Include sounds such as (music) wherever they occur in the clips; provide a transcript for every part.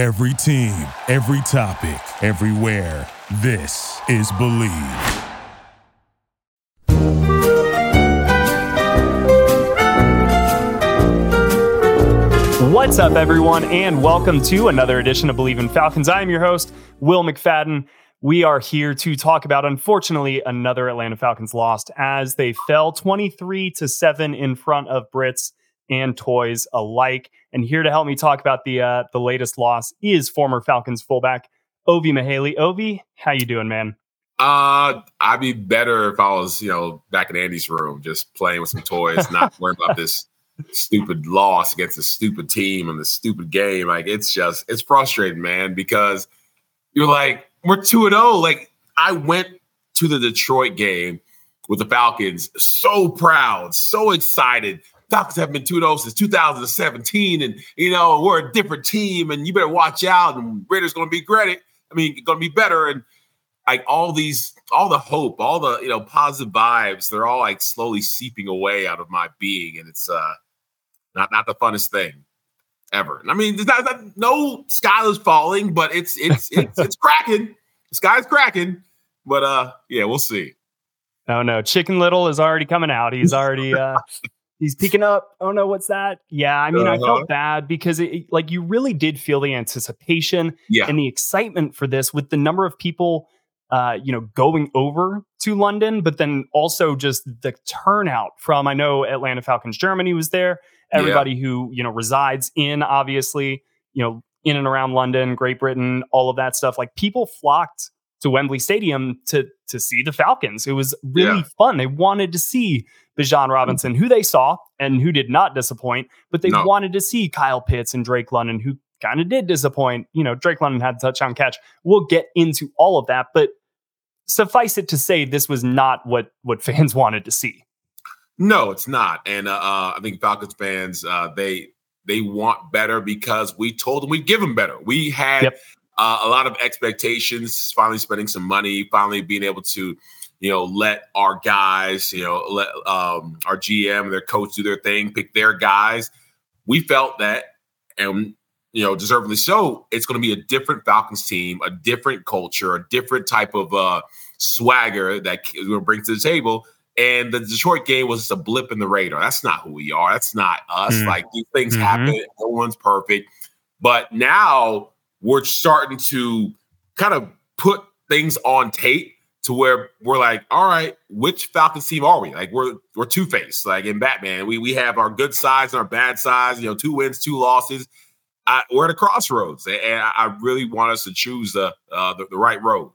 Every team, every topic, everywhere. This is Bleav. What's up, everyone, and welcome to another edition of Bleav in Falcons. I am your host, Will McFadden. We are here to talk about, unfortunately, another Atlanta Falcons lost as they fell 23 to 7 in front of Brits and Toys alike. And here to help me talk about the uh, the latest loss is former Falcons fullback Ovie Mughelli. Ovie, how you doing, man? Uh, I'd be better if I was, you know, back in Andy's room, just playing with some toys, not (laughs) worrying about this stupid loss against a stupid team and the stupid game. Like it's just it's frustrating, man, because you're like, we're 2 and 0. Like I went to the Detroit game with the Falcons so proud, so excited. Falcons have been 2 0 since 2017, and you know, we're a different team, and you better watch out. And Raiders gonna be great. I mean, gonna be better. And like all these, all the hope, all the you know, positive vibes, they're all like slowly seeping away out of my being. And it's uh not not the funnest thing ever. I mean, there's not, not, no sky is falling, but it's it's it's, it's (laughs) cracking. The sky's cracking. But uh, yeah, we'll see. Oh no, Chicken Little is already coming out. He's already uh he's peeking up. Oh no, what's that? Yeah, I mean, uh-huh. I felt bad because it, like you really did feel the anticipation yeah. and the excitement for this with the number of people uh, you know, going over to London, but then also just the turnout from I know Atlanta Falcons Germany was there everybody yeah. who you know resides in obviously you know in and around London, Great Britain, all of that stuff. Like people flocked to Wembley Stadium to to see the Falcons. It was really yeah. fun. They wanted to see Bijan Robinson, who they saw and who did not disappoint, but they no. wanted to see Kyle Pitts and Drake London, who kind of did disappoint. You know, Drake London had a touchdown catch. We'll get into all of that, but suffice it to say, this was not what what (laughs) fans wanted to see. No, it's not. And uh, uh, I think Falcons fans uh, they they want better because we told them we'd give them better. We had yep. Uh, a lot of expectations. Finally, spending some money. Finally, being able to you know let our guys, you know, let um, our GM and their coach do their thing, pick their guys. We felt that, and you know, deservedly so. It's going to be a different Falcons team, a different culture, a different type of uh, swagger that we're going to bring to the table and the Detroit game was just a blip in the radar. That's not who we are. That's not us. Mm. Like these things mm-hmm. happen. No one's perfect. But now we're starting to kind of put things on tape to where we're like, all right, which Falcons team are we? Like we're we're two faced. Like in Batman, we we have our good sides and our bad sides. You know, two wins, two losses. I, we're at a crossroads, and I really want us to choose the uh, the, the right road.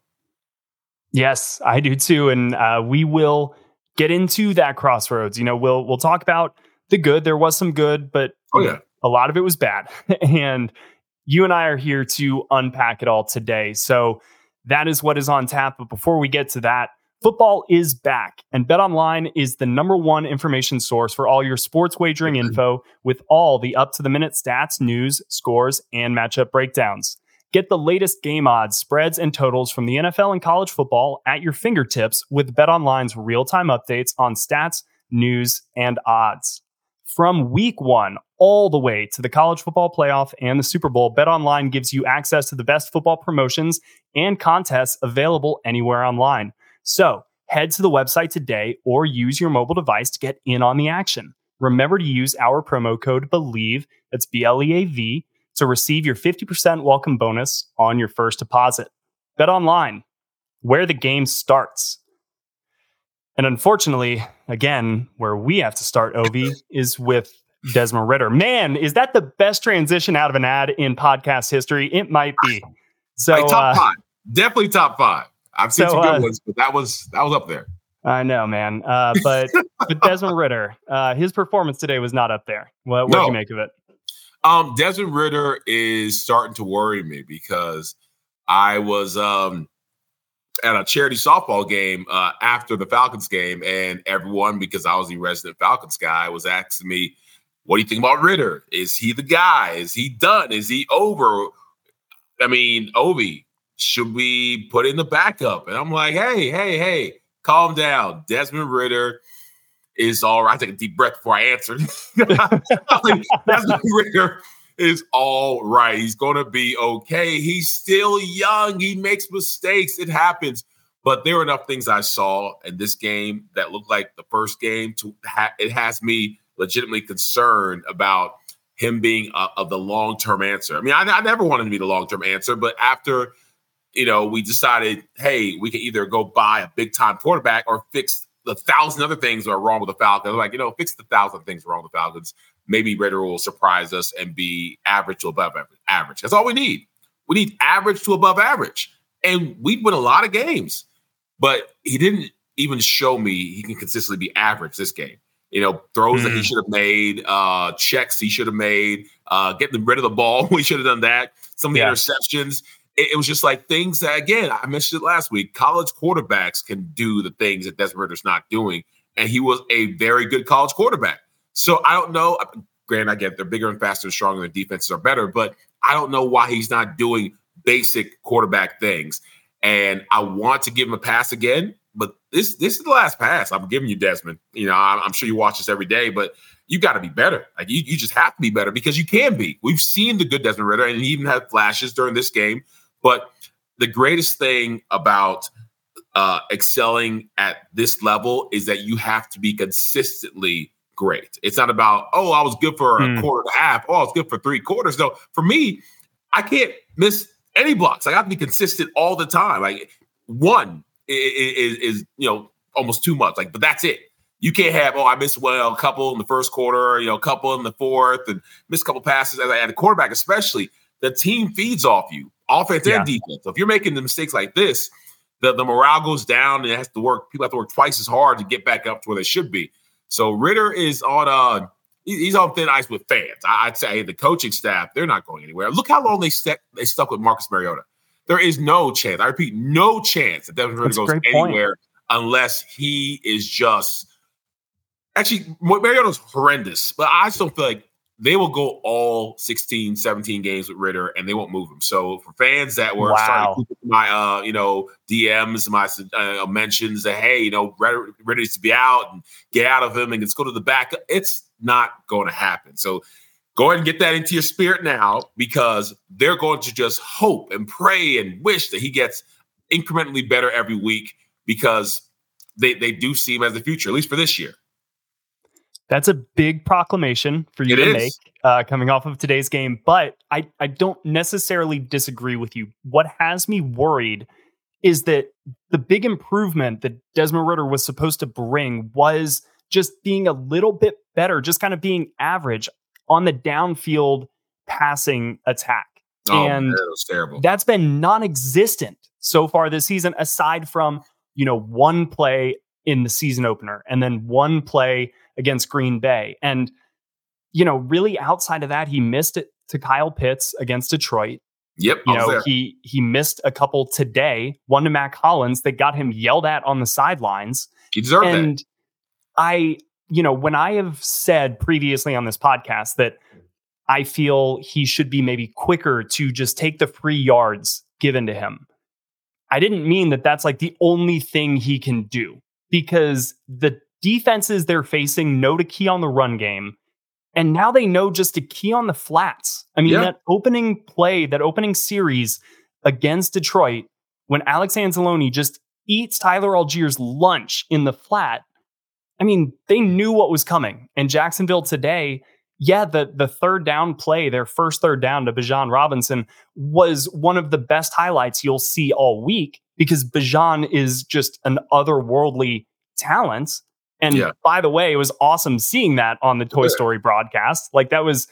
Yes, I do too, and uh, we will get into that crossroads. You know, we'll we'll talk about the good. There was some good, but oh yeah, a lot of it was bad. (laughs) and you and I are here to unpack it all today. So that is what is on tap. But before we get to that, football is back, and BetOnline is the number one information source for all your sports wagering info with all the up to the minute stats, news, scores, and matchup breakdowns. Get the latest game odds, spreads, and totals from the NFL and college football at your fingertips with BetOnline's real-time updates on stats, news, and odds. From week 1 all the way to the college football playoff and the Super Bowl, BetOnline gives you access to the best football promotions and contests available anywhere online. So, head to the website today or use your mobile device to get in on the action. Remember to use our promo code BLEAV, that's B L E A V to receive your 50% welcome bonus on your first deposit. Bet online, where the game starts. And unfortunately, again, where we have to start, Ovie, is with Desmond Ridder. Man, is that the best transition out of an ad in podcast history? It might be. So like top uh, five, definitely top five. I've seen so, some good uh, ones, but that was that was up there. I know, man. Uh, but but Desmond (laughs) Ridder, uh, his performance today was not up there. What what no. do you make of it? Um, Desmond Ridder is starting to worry me because I was um at a charity softball game uh, after the Falcons game, and everyone, because I was the resident Falcons guy, was asking me, "What do you think about Ridder? Is he the guy? Is he done? Is he over?" I mean, Ovie, should we put in the backup? And I'm like, "Hey, hey, hey, calm down, Desmond Ridder is all right. I take a deep breath before I answer. (laughs) Desmond Ridder is all right. He's going to be okay. He's still young. He makes mistakes. It happens. But there are enough things I saw in this game that looked like the first game to ha- it has me legitimately concerned about him being a, of the long term answer. I mean, I, I never wanted to be the long term answer, but after you know we decided, hey, we can either go buy a big time quarterback or fix the thousand other things that are wrong with the Falcons. Like you know, fix the thousand things wrong with the Falcons. Maybe Ridder will surprise us and be average to above average. That's all we need. We need average to above average, and we'd win a lot of games. But he didn't even show me he can consistently be average this game. You know, throws mm. that he hmm. should have made, uh, checks he should have made, uh, getting rid of the ball. (laughs) we should have done that. Some of the yeah. interceptions. It, it, was just like things that, again, I mentioned it last week. College quarterbacks can do the things that Desmond Ridder's not doing. And he was a very good college quarterback. So I don't know. Granted, I get they're bigger and faster and stronger, and defenses are better, but I don't know why he's not doing basic quarterback things. And I want to give him a pass again, but this this is the last pass I'm giving you, Desmond. You know, I'm, I'm sure you watch this every day, but you got to be better. Like you, you just have to be better because you can be. We've seen the good Desmond Ridder, and he even had flashes during this game. But the greatest thing about uh, excelling at this level is that you have to be consistently great. It's not about oh, I was good for a mm. quarter and a half. Oh, I was good for three quarters. No, for me, I can't miss any blocks. I have to be consistent all the time. Like one is, is, you know almost too much. Like, but that's it. You can't have oh I missed well a couple in the first quarter, you know, a couple in the fourth, and miss a couple passes. At a quarterback, especially, the team feeds off you, offense yeah. and defense. So if you're making the mistakes like this, the, the morale goes down and it has to work. People have to work twice as hard to get back up to where they should be. So Ridder is on uh he's on thin ice with fans. I'd say the coaching staff, they're not going anywhere. Look how long they stuck they stuck with Marcus Mariota. There is no chance. I repeat, no chance that Devin Ridder goes anywhere point. unless he is just actually Mariota's horrendous, but I still feel like they will go all 16, 17 games with Ridder and they won't move him. So for fans that were wow. my uh, you know, DMs, my uh, mentions that hey, you know, Ridder, Ridder needs to be out and get out of him and let's go to the back. It's not going to happen. So go ahead and get that into your spirit now because they're going to just hope and pray and wish that he gets incrementally better every week because they, they do see him as the future, at least for this year. That's a big proclamation for you it to is. make uh, coming off of today's game, but I, I don't necessarily disagree with you. What has me worried is that the big improvement that Desmond Ridder was supposed to bring was just being a little bit better, just kind of being average on the downfield passing attack. Oh, and man, terrible. That's been non-existent so far this season, aside from you know one play in the season opener and then one play against Green Bay. And you know, really outside of that, he missed it to Kyle Pitts against Detroit. Yep. You know, there. he he missed a couple today, one to Mack Hollins that got him yelled at on the sidelines. He deserved it. and that. I you know, when I have said previously on this podcast that I feel he should be maybe quicker to just take the free yards given to him, I didn't mean that that's like the only thing he can do because the defenses they're facing know to key on the run game. And now they know just to key on the flats. I mean, yeah. that opening play, that opening series against Detroit, when Alex Anzalone just eats Tyler Allgeier's lunch in the flat, I mean, they knew what was coming. And Jacksonville today, yeah, the the third down play, their first third down to Bijan Robinson was one of the best highlights you'll see all week because Bijan is just an otherworldly talent. And yeah. by the way, it was awesome seeing that on the Toy Story broadcast. Like that was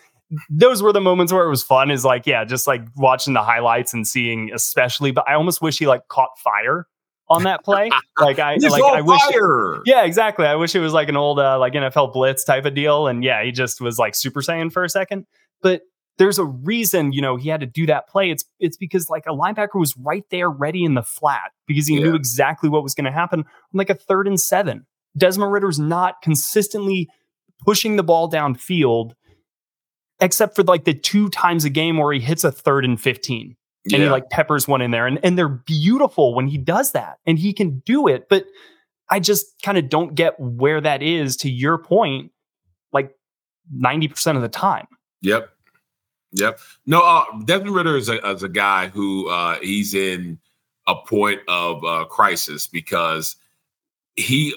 those were the moments where it was fun is like yeah just like watching the highlights and seeing especially but i almost wish he like caught fire on that play. (laughs) Like I He's like I wish it, Yeah, exactly. I wish it was like an old uh, like NFL blitz type of deal and yeah, he just was like super saiyan for a second. But there's a reason, you know, he had to do that play. It's it's because like a linebacker was right there ready in the flat because he yeah. knew exactly what was going to happen on like a third and 7. Desmond Ridder's not consistently pushing the ball downfield except for like the two times a game where he hits a third and 15 and yeah. he like peppers one in there and, and they're beautiful when he does that and he can do it but i just kind of don't get where that is to your point like 90% of the time yep Yep. No, uh, Desmond Ridder is a, is a guy who uh, he's in a point of uh, crisis because he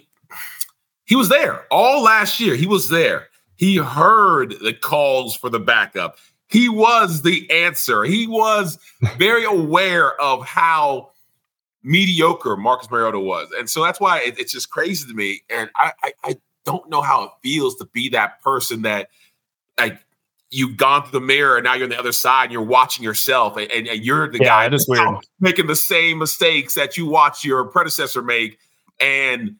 he was there all last year. He was there. He heard the calls for the backup. He was the answer. He was (laughs) very aware of how mediocre Marcus Mariota was, and so that's why it, it's just crazy to me. And I, I, I don't know how it feels to be that person that like you've gone through the mirror and now you're on the other side and you're watching yourself and, and, and you're the yeah, guy that's making the same mistakes that you watch your predecessor make and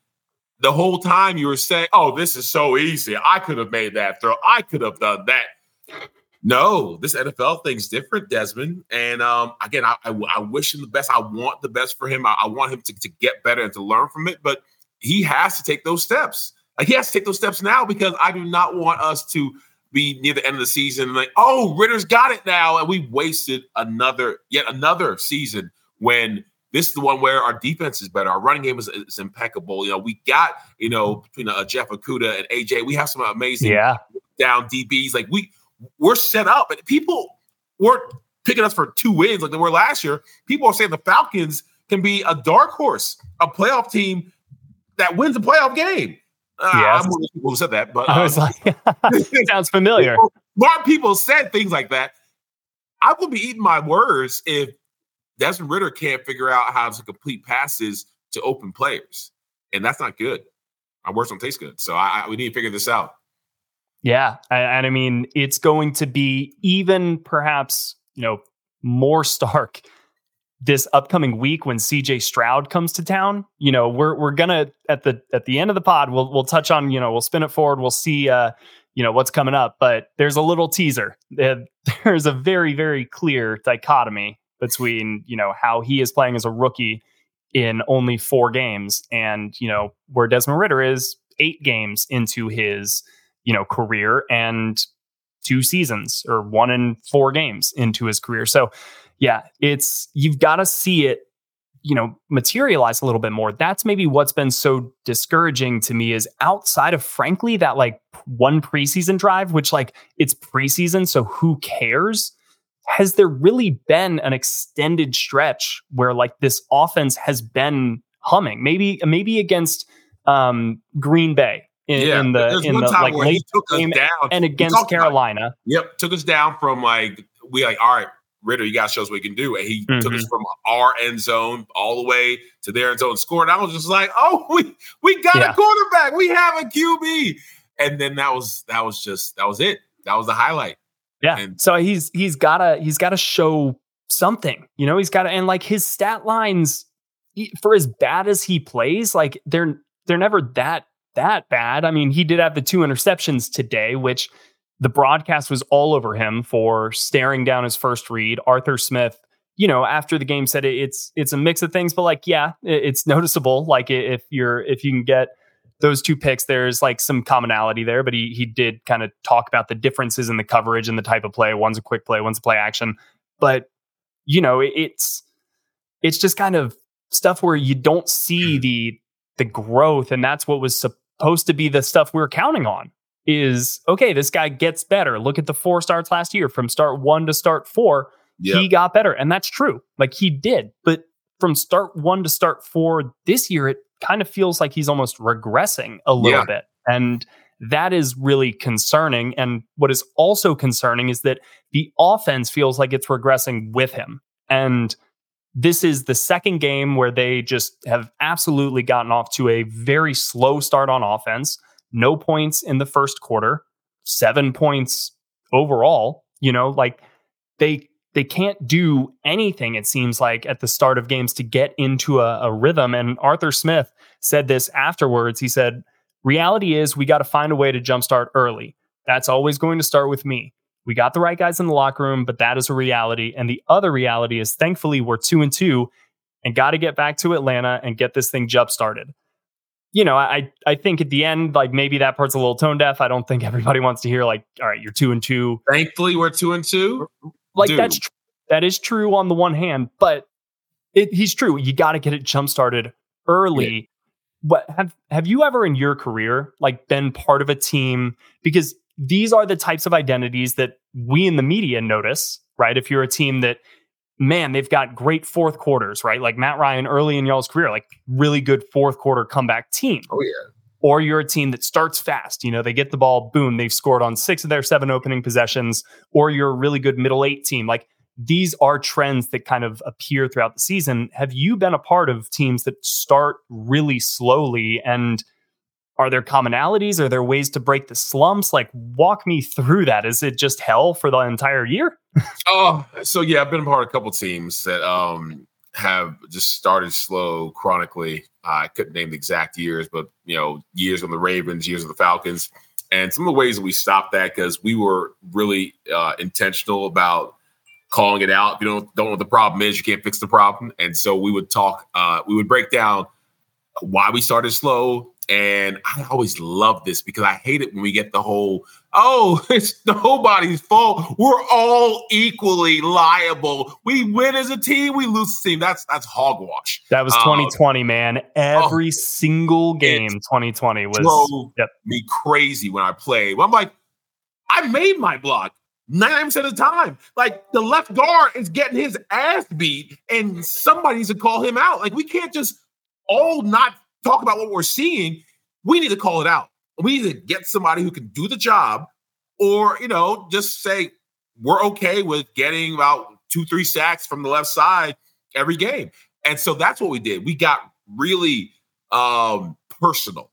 the whole time you were saying oh this is so easy. I could have made that throw. I could have done that. No this nfl thing's different desmond. And um, again I, I, I, wish him the best. I want the best for him. I, I want him to, to get better and to learn from it. But he has to take those steps. Like he has to take those steps now because i do not want us to be near the end of the season like, oh, Ridder's got it now, and we wasted another yet another season when this is the one where our defense is better. Our running game is, is impeccable. You know, we got you know between uh, Jeff Okudah and AJ, we have some amazing yeah. down DBs. Like we we're set up, and people weren't picking us for two wins like they were last year. People are saying the Falcons can be a dark horse, a playoff team that wins a playoff game. Uh, yes. I'm one of the people who said that, but (laughs) um, I was like, (laughs) sounds familiar. (laughs) More people said things like that. I would be eating my words if Desmond Ridder can't figure out how to complete passes to open players, and that's not good. My words don't taste good, so I, I we need to figure this out. Yeah, and I mean it's going to be even perhaps you know more stark this upcoming week when CJ Stroud comes to town, you know, we're we're gonna at the at the end of the pod, we'll we'll touch on, you know, we'll spin it forward, we'll see uh, you know, what's coming up. But there's a little teaser. (laughs) There's a very, very clear dichotomy between, you know, how he is playing as a rookie in only four games and, you know, where Desmond Ridder is eight games into his, you know, career and two seasons or one in four games into his career. So yeah, it's you've got to see it, you know, materialize a little bit more. That's maybe what's been so discouraging to me is outside of frankly that like one preseason drive, which like it's preseason, so who cares? Has there really been an extended stretch where like this offense has been humming? Maybe maybe against um, Green Bay in, yeah, in the in the like late game and against Carolina. About, yep, took us down from like we like all right, Ridder, you got to show us what he can do. And he mm-hmm. took us mm-hmm. from our end zone all the way to their end zone, scored. I was just like, oh, (laughs) we we got yeah. a quarterback. We have a QB. And then that was that was just that was it. That was the highlight. Yeah. And so he's he's gotta he's gotta show something. You know, he's gotta and like his stat lines for as bad as he plays, like they're they're never that that bad. I mean, he did have the two interceptions today, which the broadcast was all over him for staring down his first read. Arthur Smith, you know, after the game said it, it's it's a mix of things, but like, yeah, it, it's noticeable. Like if you're if you can get those two picks, there's like some commonality there. But he he did kind of talk about the differences in the coverage and the type of play. One's a quick play, one's a play action. But you know, it, it's it's just kind of stuff where you don't see mm-hmm. the the growth, and that's what was supposed to be the stuff we are counting on is okay, this guy gets better. Look at the four starts last year from start one to start four. Yep. He got better. And that's true. Like he did. But from start one to start four this year, it kind of feels like he's almost regressing a little yeah. bit. And that is really concerning. And what is also concerning is that the offense feels like it's regressing with him. And this is the second game where they just have absolutely gotten off to a very slow start on offense no points in the first quarter, seven points overall. You know, like they they can't do anything, it seems like, at the start of games to get into a, a rhythm. And Arthur Smith said this afterwards. He said, Reality is we got to find a way to jumpstart early. That's always going to start with me. We got the right guys in the locker room, but that is a reality. And the other reality is thankfully we're two and two and got to get back to Atlanta and get this thing jump started you know, I I think at the end, like maybe that part's a little tone deaf. I don't think everybody wants to hear like, all right, you're two and two. Thankfully, we're two and two. Like Dude. that's tr- that is true on the one hand, but it, he's true. You got to get it jump started early. Yeah. What have have you ever in your career like been part of a team because these are the types of identities that we in the media notice, right? If you're a team that, man, they've got great fourth quarters, right? Like Matt Ryan early in y'all's career, like really good fourth quarter comeback team. Oh, yeah. Or you're a team that starts fast. You know, they get the ball, boom, they've scored on six of their seven opening possessions. Or you're a really good middle eight team. Like these are trends that kind of appear throughout the season. Have you been a part of teams that start really slowly and are there commonalities? Are there ways to break the slumps? Like, walk me through that. Is it just hell for the entire year? (laughs) oh, so yeah, I've been a part of a couple teams that um, have just started slow chronically. Uh, I couldn't name the exact years, but you know, years on the Ravens, years on the Falcons, and some of the ways that we stopped that because we were really uh, intentional about calling it out. If you don't don't know what the problem is, you can't fix the problem. And so we would talk. Uh, we would break down why we started slow and I always love this because I hate it when we get the whole, oh, (laughs) it's nobody's fault. We're all equally liable. We win as a team, we lose as a team. That's that's hogwash. That was 2020, um, man. Every oh, single game 2020 was yep. me crazy when I played. I'm like, I made my block. 99% of the time. Like the left guard is getting his ass beat, and somebody needs to call him out. Like we can't just all not talk about what we're seeing, we need to call it out. We need to get somebody who can do the job, or you know, just say we're okay with getting about two, three sacks from the left side every game. And so that's what we did. We got really um, personal,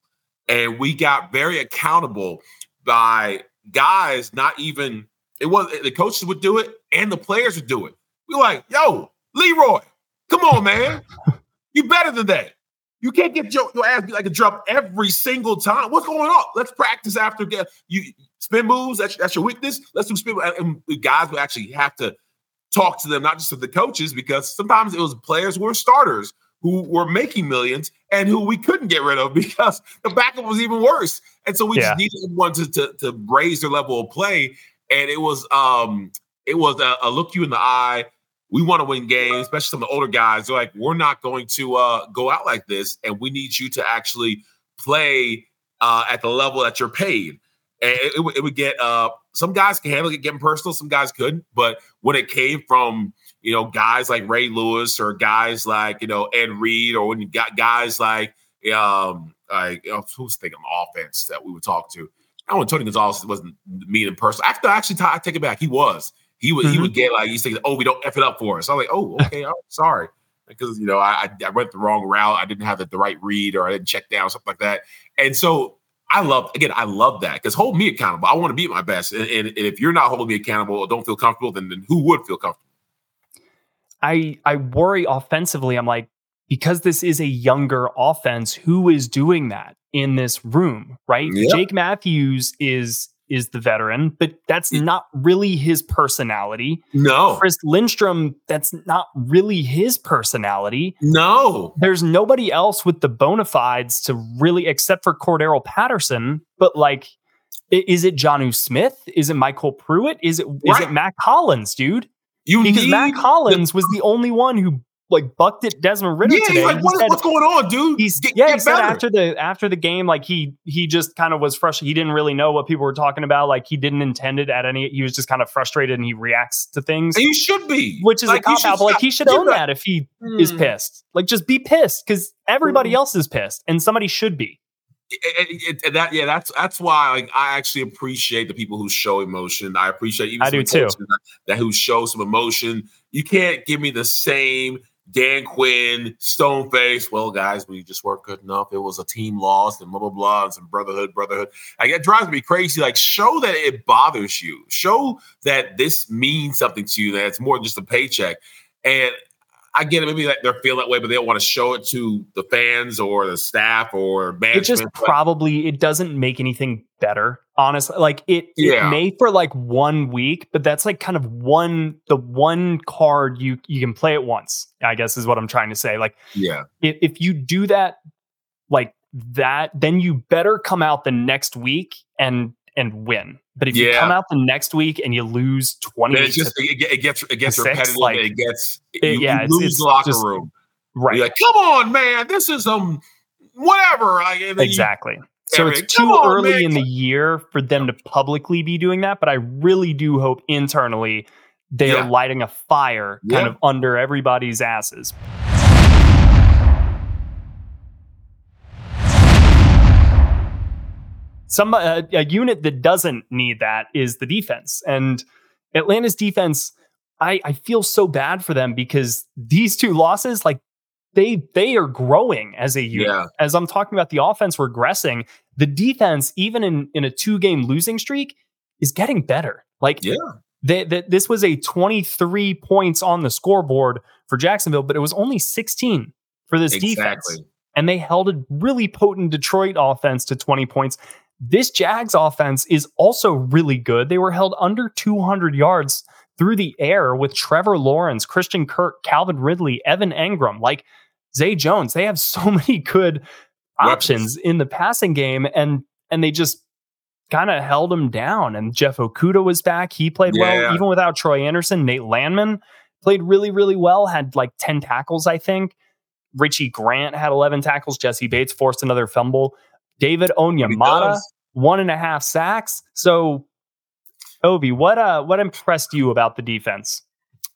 and we got very accountable by guys. Not even it was the coaches would do it, and the players would do it. We are like, yo, Leroy, come on, man, you better than that. You can't get your, your ass beat like a drum every single time. What's going on? Let's practice after you spin moves. That's, that's your weakness. Let's do spin. And guys will actually have to talk to them, not just to the coaches, because sometimes it was players who were starters who were making millions and who we couldn't get rid of (laughs) because the backup was even worse. And so we yeah. just needed one to, to, to raise their level of play. And it was um it was a, a look you in the eye we want to win games, especially some of the older guys. They're like, we're not going to uh, go out like this, and we need you to actually play uh, at the level that you're paid. And it, it, it would get uh, some guys can handle it getting personal, some guys couldn't. But when it came from you know guys like Ray Lewis or guys like you know Ed Reed, or when you got guys like um like you know, who's thinking offense that we would talk to. I don't Tony Gonzalez wasn't mean in person. Actually, actually, I take it back. He was he would mm-hmm. he would get like he's saying, "Oh, we don't f it up for us." I'm like, "Oh, okay, I'm sorry," because you know I I went the wrong route. I didn't have the, the right read, or I didn't check down something like that. And so I love again, I love that because hold me accountable. I want to be my best, and, and, and, if you're not holding me accountable or don't feel comfortable, then, then who would feel comfortable? I I worry offensively. I'm like because this is a younger offense. Who is doing that in this room? Right? Yep. Jake Matthews is is the veteran, but that's not really his personality. No. Chris Lindstrom, that's not really his personality. No. There's nobody else with the bona fides to really, except for Cordarrelle Patterson. But like, is it Jonnu Smith? Is it MyCole Pruitt? Is it right. is it Mack Hollins, dude? You because Mack Hollins the- was the only one who like bucked at Desmond Ridder yeah, today. Like, what, said, what's going on, dude? He's get, yeah. Get he said after the after the game, like he he just kind of was frustrated. He didn't really know what people were talking about. Like he didn't intend it at any. He was just kind of frustrated, and he reacts to things. And he should be, which is like, a cop out. Like he should own that if he mm. is pissed. Like just be pissed because everybody mm. else is pissed, and somebody should be. It, it, that yeah, that's that's why like, I actually appreciate the people who show emotion. I appreciate even I do too. That, that who show some emotion. You can't give me the same Dan Quinn, Stoneface. Well, guys, we just weren't good enough. It was a team loss and blah blah blah and some brotherhood, brotherhood. Like it drives me crazy. Like show that it bothers you. Show that this means something to you. That it's more than just a paycheck. And I get it. Maybe that they're feeling that way, but they don't want to show it to the fans or the staff or management. It just probably it doesn't make anything better. Honestly, like it, yeah. it may for like one week, but that's like kind of one the one card you you can play it once. I guess is what I'm trying to say. Like, yeah, if, if you do that, like that, then you better come out the next week and and win. But if yeah. you come out the next week and you lose twenty, it just it, it, gets it gets repetitive. Like, it gets it, yeah, you lose it's, the locker room. Right? You're like, come on, man, this is um whatever. I, exactly. You, So it's too on, early man. in the year for them to publicly be doing that, but I really do hope internally they yeah. are lighting a fire kind yeah. of under everybody's asses. Some uh, a unit that doesn't need that is the defense, and Atlanta's defense. I, I feel so bad for them because these two losses, like they they are growing as a unit. Yeah. As I'm talking about the offense regressing, the defense, even in in a two game losing streak, is getting better. Like yeah. They, they, this was a 23 points on the scoreboard for Jacksonville, but it was only 16 for this exactly. defense. And they held a really potent Detroit offense to 20 points. This Jags offense is also really good. They were held under 200 yards through the air with Trevor Lawrence, Christian Kirk, Calvin Ridley, Evan Engram, like Zay Jones. They have so (laughs) many good options in the passing game, and and they just kind of held him down. And Jeff Okudah was back. He played yeah. well, even without Troy Andersen. Nate Landman played really, really well, had like 10 tackles, I think. Richie Grant had 11 tackles. Jessie Bates forced another fumble. David Onyemata, one and a half sacks. So, Ovie, what uh, what impressed you about the defense?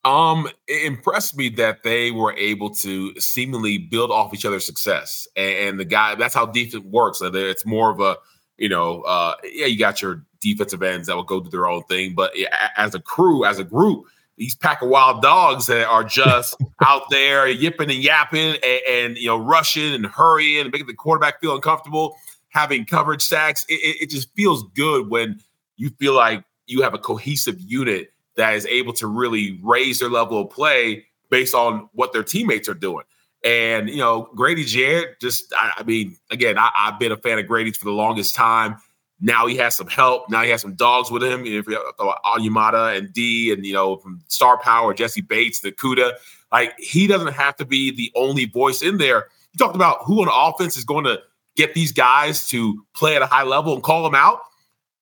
Um, it impressed me that they were able to seemingly build off each other's success, and, and the guy that's how defense works. It's more of a you know, uh, yeah, you got your defensive ends that will go do their own thing, but as a crew, as a group, these pack of wild dogs that are just (laughs) out there yipping and yapping and, and, you know rushing and hurrying and making the quarterback feel uncomfortable, having coverage sacks. It, it just feels good when you feel like you have a cohesive unit that is able to really raise their level of play based on what their teammates are doing. And, you know, Grady Jarrett, just, I, I mean, again, I, have been a fan of Grady's for the longest time. Now he has some help. Now he has some dogs with him. If you uh, know, Onyemata and D and, you know, from Star Power, Jessie Bates, the Kuda, like he doesn't have to be the only voice in there. You talked about who on offense is going to get these guys to play at a high level and call them out.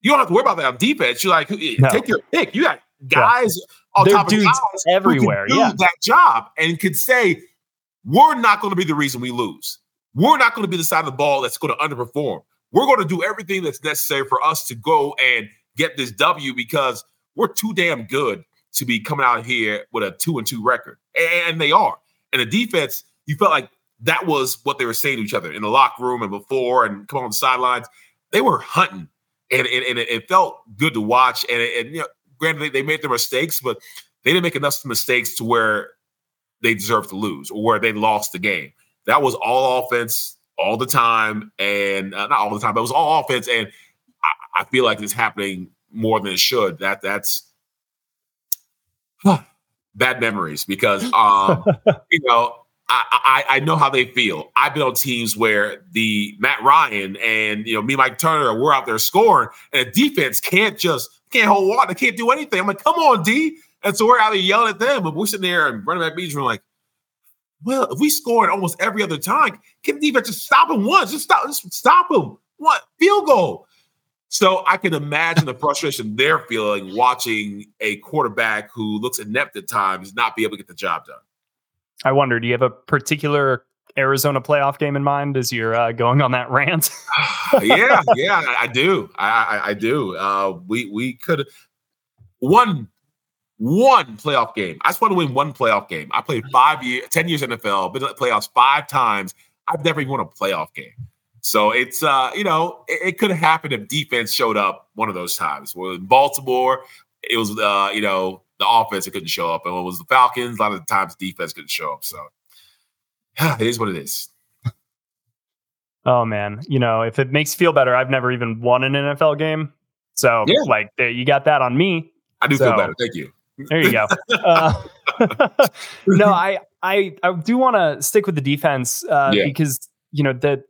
You don't have to worry about that on defense. You're like, no. take your pick. You got guys yeah. on top of guys everywhere. yeah. that job and could say, we're not going to be the reason we lose. We're not going to be the side of the ball that's going to underperform. We're going to do everything that's necessary for us to go and get this W because we're too damn good to be coming out here with a two and two record. And they are. And the defense, you felt like that was what they were saying to each other in the locker room and before and come on the sidelines. They were hunting. And, and, and it felt good to watch. And, and you know, granted, they, they made their mistakes, but they didn't make enough mistakes to where they deserve to lose or where they lost the game. That was all offense all the time, and uh, not all the time, but it was all offense. And I, I feel like it's happening more than it should. That that's (sighs) bad memories because (laughs) um, you know I, I, I know how they feel. I've been on teams where the Matt Ryan and you know me, Mike Turner, we're out there scoring, and the defense can't just can't hold water, can't do anything. I'm like, come on, D, and so we're out there yelling at them, but we're sitting there and running back beats. We're like, well, if we score almost every other time, can the defense just stop him once? Just stop, just stop him. What field goal? So I can imagine the frustration they're feeling watching a quarterback who looks inept at times not be able to get the job done. I wonder, do you have a particular Arizona playoff game in mind as you're uh, going on that rant? (sighs) (laughs) yeah, yeah, I do. I, I, I do. Uh, we we could one one playoff game. I just want to win one playoff game. I played five years, 10 years NFL, been in the playoffs five times. I've never even won a playoff game. So it's uh, you know, it, it could have happened if defense showed up one of those times. Well, in Baltimore, it was uh, you know, the offense that couldn't show up. And when it was the Falcons, a lot of the times defense couldn't show up. So it is what it is. Oh man, you know, if it makes you feel better, I've never even won an NFL game. So yeah. like you got that on me. I do so, feel better. Thank you. There you go. (laughs) Uh, (laughs) no, I I I do want to stick with the defense uh, yeah. because you know that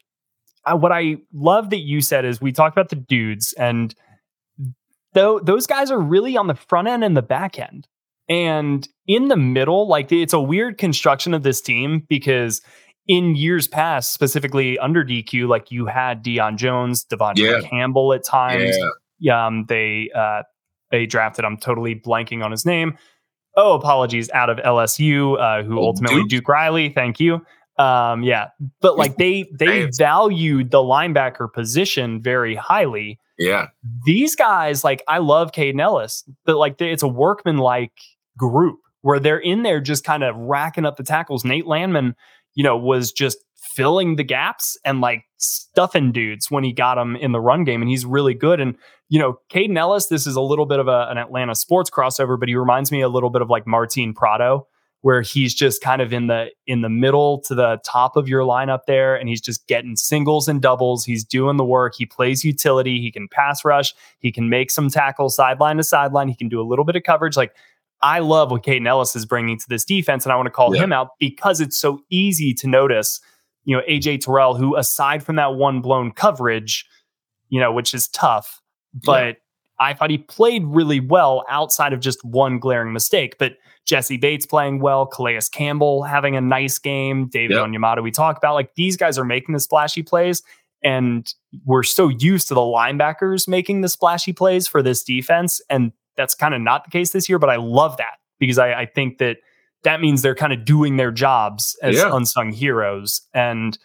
what I love that you said is we talked about the dudes and though those guys are really on the front end and the back end and in the middle like it's a weird construction of this team because in years past specifically under DQ like you had Deion Jones De'Vondre yeah. Campbell at times yeah. um they uh they drafted. I'm totally blanking on his name. Oh, apologies, out of LSU, uh, who oh, ultimately Duke? Duke Riley. Thank you. Um, yeah, but like they (laughs) they valued the linebacker position very highly. Yeah, these guys like I love Kaden Elliss, but like it's a workman like group where they're in there just kind of racking up the tackles. Nate Landman, you know, was just filling the gaps and like stuffing dudes when he got them in the run game, and he's really good. And you know, Kaden Elliss, this is a little bit of a, an Atlanta sports crossover, but he reminds me a little bit of like Martin Prado where he's just kind of in the in the middle to the top of your lineup there and he's just getting singles and doubles. He's doing the work. He plays utility. He can pass rush. He can make some tackles sideline to sideline. He can do a little bit of coverage. Like I love what Kaden Elliss is bringing to this defense and I want to call yeah. him out because it's so easy to notice you know AJ Terrell who aside from that one blown coverage you know which is tough but yeah. I thought he played really well outside of just one glaring mistake but Jessie Bates playing well, Calais Campbell having a nice game, David yep. Onyemata we talk about. Like these guys are making the splashy plays, and we're so used to the linebackers making the splashy plays for this defense, and that's kind of not the case this year. But I love that because I, I think that that means they're kind of doing their jobs as yeah. unsung heroes. And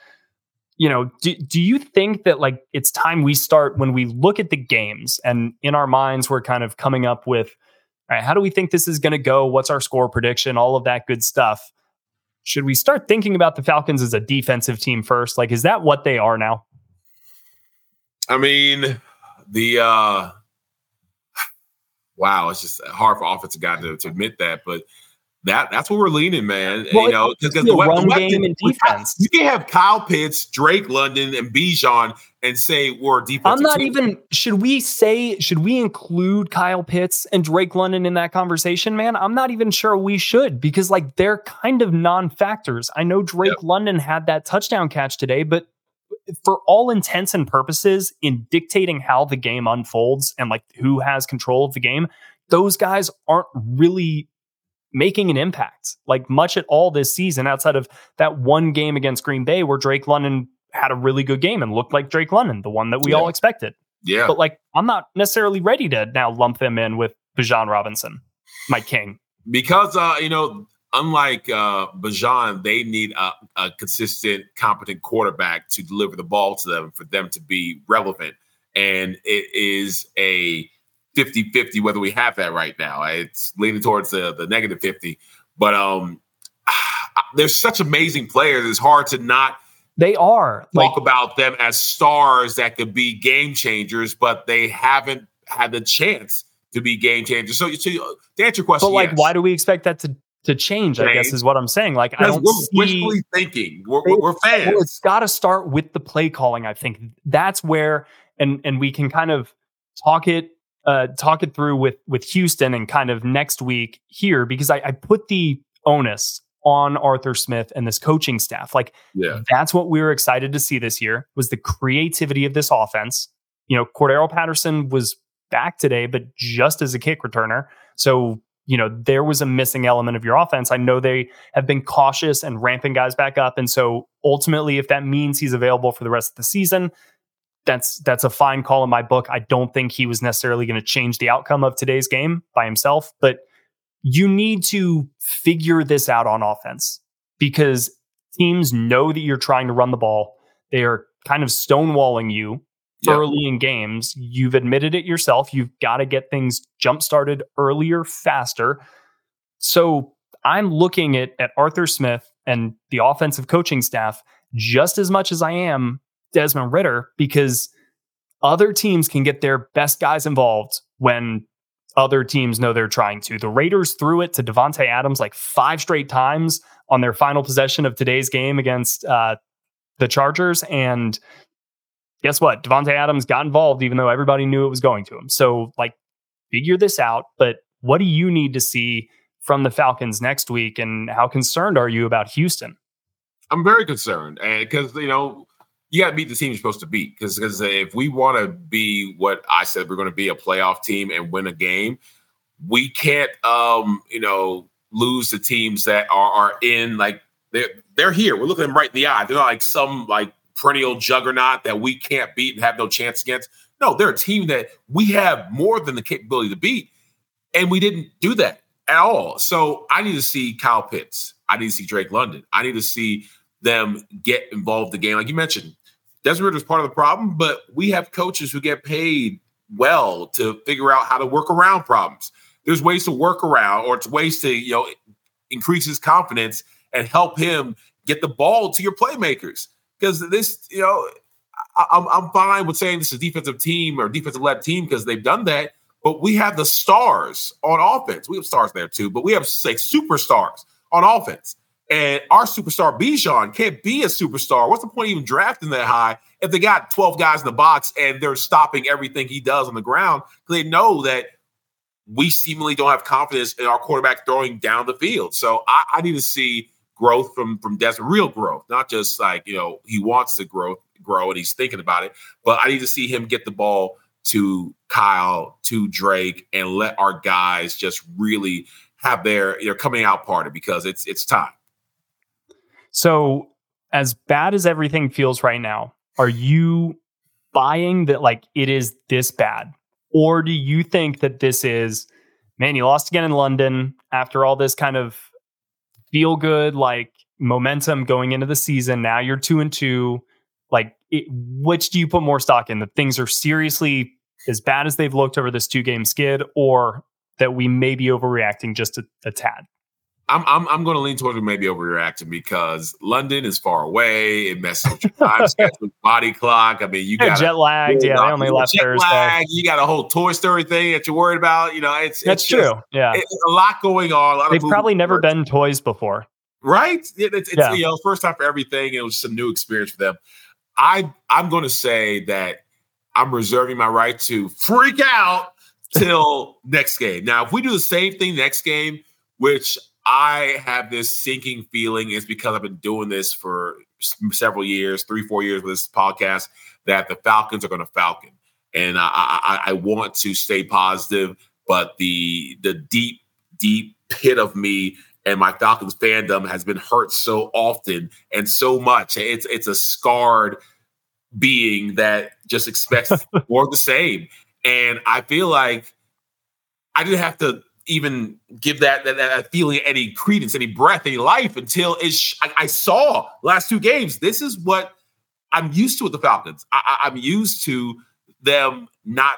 you know, do, do you think that like it's time we start when we look at the games and in our minds we're kind of coming up with all right, how do we think this is going to go? What's our score prediction? All of that good stuff. Should we start thinking about the Falcons as a defensive team first? Like, is that what they are now? I mean, the uh wow, it's just hard for offensive guy to, to admit that, but that that's what we're leaning, man. Well, you know, because the, run the game and defense. You can have Kyle Pitts, Drake London, and Bijan and say we're defense. I'm not team. even. Should we say? Should we include Kyle Pitts and Drake London in that conversation, man? I'm not even sure we should because like they're kind of non-factors. I know Drake yep. London had that touchdown catch today, but for all intents and purposes, in dictating how the game unfolds and like who has control of the game, those guys aren't really making an impact like much at all this season outside of that one game against Green Bay where Drake London had a really good game and looked like Drake London, the one that we yeah. all expected. Yeah. But like, I'm not necessarily ready to now lump them in with Bijan Robinson, my king. Because, uh, you know, unlike uh, Bijan, they need a, a consistent, competent quarterback to deliver the ball to them for them to be relevant. And it is a 50 50 whether we have that right now. It's leaning towards the, the negative 50. But um, (sighs) there's such amazing players. It's hard to not they are talk like, about them as stars that could be game changers, but they haven't had the chance to be game changers. So, so to answer your question, but like, yes. why do we expect that to to change? I guess is what I'm saying. Like, I don't we're see, wishfully thinking. We're, we're fans. Well, it's got to start with the play calling. I think that's where, and and we can kind of talk it uh, talk it through with with Houston and kind of next week here because I, I put the onus on Arthur Smith and this coaching staff. Like yeah. that's what we were excited to see this year was the creativity of this offense. You know, Cordarrelle Patterson was back today, but just as a kick returner. So, you know, there was a missing element of your offense. I know they have been cautious and ramping guys back up. And so ultimately, if that means he's available for the rest of the season, that's that's a fine call in my book. I don't think he was necessarily going to change the outcome of today's game by himself, but you need to figure this out on offense because teams know that you're trying to run the ball. They are kind of stonewalling you yep. early in games. You've admitted it yourself. You've got to get things jump started earlier, faster. So I'm looking at, at Arthur Smith and the offensive coaching staff just as much as I am Desmond Ridder because other teams can get their best guys involved when other teams know they're trying to. The Raiders threw it to Davante Adams like five straight times on their final possession of today's game against uh, the Chargers, and guess what? Davante Adams got involved even though everybody knew it was going to him. So, like, figure this out. But what do you need to see from the Falcons next week, and how concerned are you about Houston? I'm very concerned, and because you know you got to beat the team you're supposed to beat. Because if we want to be what I said we're going to be a playoff team and win a game, we can't um you know lose the teams that are are in like they're they're here. We're looking them right in the eye. They're not like some like perennial juggernaut that we can't beat and have no chance against. No, they're a team that we have more than the capability to beat, and we didn't do that at all. So I need to see Kyle Pitts. I need to see Drake London. I need to see them get involved in the game. Like you mentioned, Desmond Ridder is part of the problem, but we have coaches who get paid well to figure out how to work around problems. There's ways to work around, or it's ways to you know increase his confidence and help him get the ball to your playmakers. Because this, you know, I, I'm fine with saying this is a defensive team or defensive led team because they've done that. But we have the stars on offense. We have stars there too, but we have like superstars on offense. And our superstar Bijan can't be a superstar. What's the point even drafting that high if they got 12 guys in the box and they're stopping everything he does on the ground? They know that we seemingly don't have confidence in our quarterback throwing down the field. So I, I need to see growth from from Desmond, real growth, not just like you know he wants to grow grow and he's thinking about it, but I need to see him get the ball to Kyle, to Drake, and let our guys just really have their their coming out party because it's it's time. So, as bad as everything feels right now, are you buying that like it is this bad? Or do you think that this is, man, you lost again in London after all this kind of feel good, like momentum going into the season? Now you're two and two. Like, it, which do you put more stock in? That things are seriously as bad as they've looked over this two game skid, or that we may be overreacting just a, a tad? I'm I'm, I'm going to lean towards maybe overreacting because London is far away. It messes with your time (laughs) schedule, body clock. I mean, you got jet lagged. Yeah, they only left jet Thursday. Lag, you got a whole Toy Story thing that you're worried about. You know, it's that's it's true. Just, yeah, it's a lot going on. They've probably never work. been toys before, right? It, it's, it's yeah. you know first time for everything. It was some new experience for them. I I'm going to say that I'm reserving my right to freak out till next game. Now, if we do the same thing next game, which I have this sinking feeling is because I've been doing this for several years, three, four years with this podcast, that the Falcons are going to Falcon. And I, I, I want to stay positive, but the the deep, deep pit of me and my Falcons fandom has been hurt so often and so much. It's it's a scarred being that just expects (laughs) more of the same. And I feel like I didn't have to even give that, that, that feeling any credence, any breath, any life until it's, I, I, saw last two games. This is what I'm used to with the Falcons. I, I'm used to them not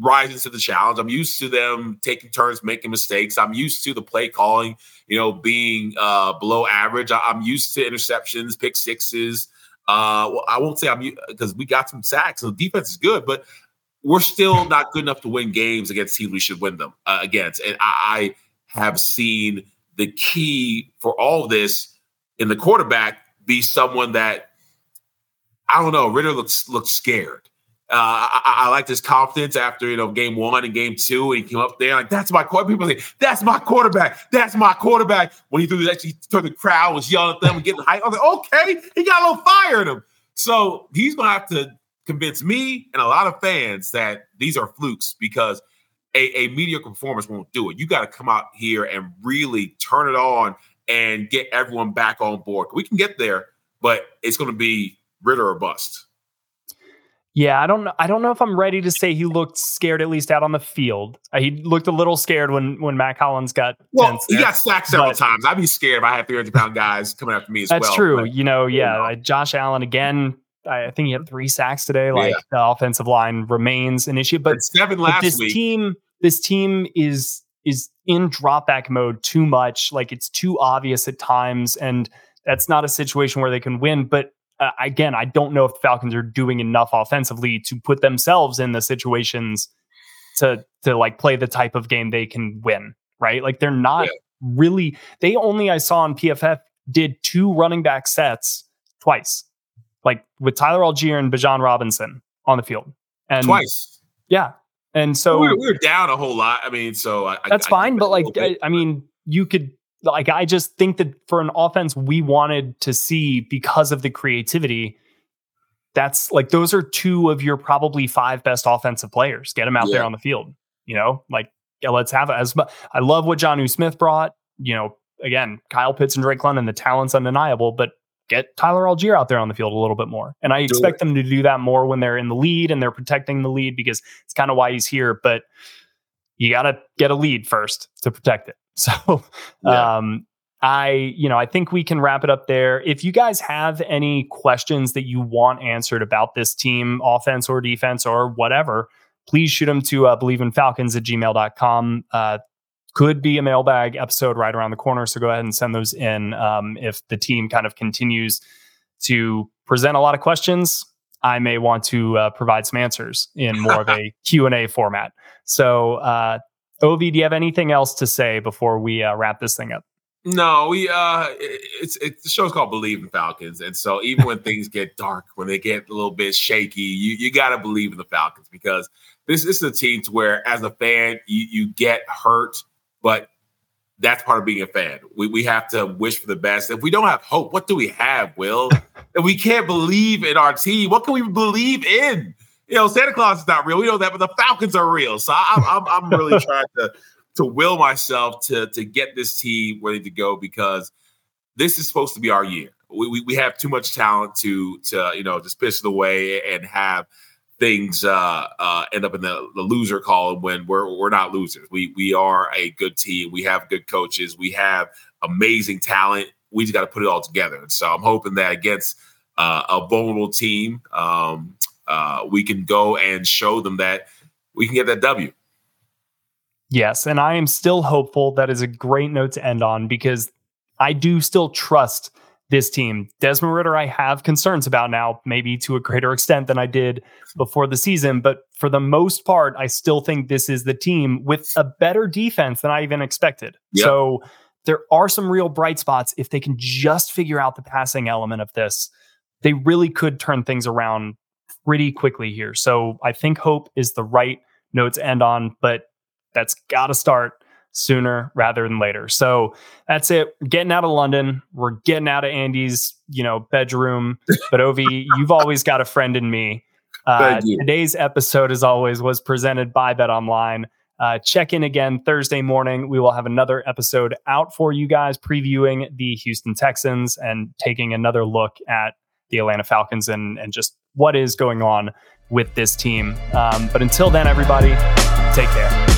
rising to the challenge. I'm used to them taking turns, making mistakes. I'm used to the play calling, you know, being uh, below average. I, am used to interceptions, pick sixes. Uh, well, I won't say I'm because we got some sacks. So the defense is good, but we're still not good enough to win games against teams we should win them uh, against. And I, I have seen the key for all this in the quarterback be someone that I don't know. Ridder looks looks scared. Uh, I, I like his confidence after you know game one and game two, and he came up there like that's my quarterback. People say that's my quarterback. That's my quarterback. When he threw that, he turned the crowd was yelling at them and getting hype. I was like, okay, he got a little fire in him. So he's gonna have to convince me and a lot of fans that these are flukes because a, a mediocre performance won't do it. You got to come out here and really turn it on and get everyone back on board. We can get there, but it's going to be Ridder or bust. Yeah, I don't know. I don't know if I'm ready to say he looked scared at least out on the field. Uh, he looked a little scared when when Mack Hollins got. Well, he got sacked several times. I'd be scared if I had 300 pound guys coming after me as that's well. That's true. But, you know, yeah. Josh Allen again I think he had three sacks today. Like yeah. the offensive line remains an issue, but, seven last but this week. team, this team is is in drop back mode too much. Like it's too obvious at times, and that's not a situation where they can win. But uh, again, I don't know if the Falcons are doing enough offensively to put themselves in the situations to to like play the type of game they can win. Right? Like they're not yeah. really. They only I saw on PFF did two running back sets twice like with Tyler Allgeier and Bijan Robinson on the field. And twice. Yeah. And so we were, we were down a whole lot. I mean, so I, that's I, fine. but like, I, I mean, you could, like, I just think that for an offense we wanted to see because of the creativity, that's like, those are two of your probably five best offensive players. Get them out yeah. there on the field, you know, like, yeah, let's have it. As I love what Jonnu Smith brought, you know, again, Kyle Pitts and Drake London, the talent's undeniable, but get Tyler Allgeier out there on the field a little bit more. And I expect them to do that more when they're in the lead and they're protecting the lead because it's kind of why he's here. But you got to get a lead first to protect it. (laughs) So, yeah. um, I, you know, I think we can wrap it up there. If you guys have any questions that you want answered about this team, offense or defense or whatever, please shoot them to uh, bleavinfalcons at gmail.com. Uh, could be a mailbag episode right around the corner. So go ahead and send those in. Um, if the team kind of continues to present a lot of questions, I may want to uh, provide some answers in (laughs) more of a Q&A format. So, uh, Ovie, do you have anything else to say before we uh, wrap this thing up? No, we uh it's it's the show's called Bleav in Falcons. And so even when things (laughs) get dark, when they get a little bit shaky, you you gotta believe in the Falcons because this, this is a team to where as a fan, you, you get hurt, but that's part of being a fan. We, we have to wish for the best. If we don't have hope, what do we have, Will? (laughs) if we can't believe in our team, what can we believe in? You know, Santa Claus is not real. We know that, but the Falcons are real. So I'm, I'm, I'm really (laughs) trying to to will myself to to get this team ready to go because this is supposed to be our year. We, we, we have too much talent to to you know just piss it away and have things uh, uh, end up in the, the loser column when we're we're not losers. We we are a good team. We have good coaches. We have amazing talent. We just got to put it all together. And so I'm hoping that against uh, a vulnerable team, um, uh, we can go and show them that we can get that W. Yes, and I am still hopeful. That is a great note to end on because I do still trust this team. Desmond Ridder, I have concerns about now, maybe to a greater extent than I did before the season. But for the most part, I still think this is the team with a better defense than I even expected. Yep. So there are some real bright spots. If they can just figure out the passing element of this, they really could turn things around pretty quickly here. So I think hope is the right note to end on, but that's got to start sooner rather than later. So that's it. Getting out of London. We're getting out of Andy's, you know, bedroom. (laughs) But Ovie, you've always got a friend in me. Uh, today's episode, as always, was presented by Bet Online. Uh, check in again Thursday morning. We will have another episode out for you guys, previewing the Houston Texans and taking another look at the Atlanta Falcons and, and just what is going on with this team. Um, but until then, everybody, take care.